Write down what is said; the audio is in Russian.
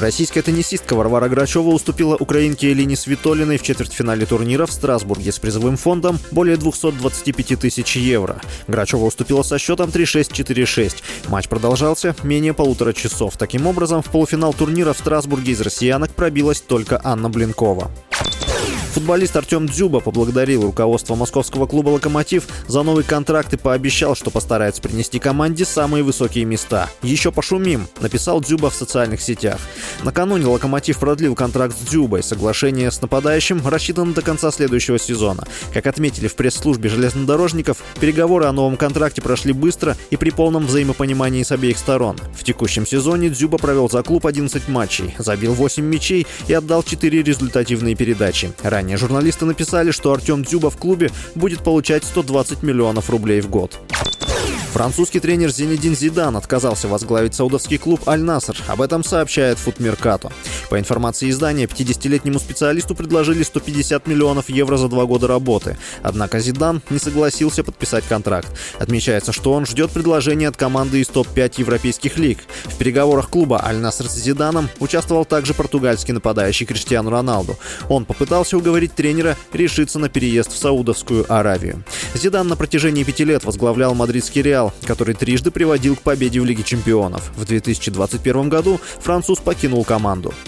Российская теннисистка Варвара Грачева уступила украинке Элине Свитолиной в четвертьфинале турнира в Страсбурге с призовым фондом более 225 тысяч евро. Грачева уступила со счетом 3-6-4-6. Матч продолжался менее полутора часов. Таким образом, в полуфинал турнира в Страсбурге из россиянок пробилась только Анна Блинкова. Футболист Артем Дзюба поблагодарил руководство московского клуба «Локомотив» за новый контракт и пообещал, что постарается принести команде самые высокие места. «Еще пошумим», — написал Дзюба в социальных сетях. Накануне «Локомотив» продлил контракт с Дзюбой. Соглашение с нападающим рассчитано до конца следующего сезона. Как отметили в пресс-службе железнодорожников, переговоры о новом контракте прошли быстро и при полном взаимопонимании с обеих сторон. В текущем сезоне Дзюба провел за клуб 11 матчей, забил 8 мячей и отдал 4 результативные передачи. Ранее Ранее журналисты написали, что Артем Дзюба в клубе будет получать 120 миллионов рублей в год. Французский тренер Зинедин Зидан отказался возглавить саудовский клуб «Аль-Наср». Об этом сообщает Футмеркато. По информации издания, 50-летнему специалисту предложили 150 миллионов евро за два года работы. Однако Зидан не согласился подписать контракт. Отмечается, что он ждет предложения от команды из топ-5 европейских лиг. В переговорах клуба «Аль-Наср» с Зиданом участвовал также португальский нападающий Криштиану Роналду. Он попытался уговорить тренера решиться на переезд в Саудовскую Аравию. Зидан на протяжении пяти лет возглавлял мадридский Реал, который трижды приводил к победе в Лиге чемпионов. В 2021 году француз покинул команду.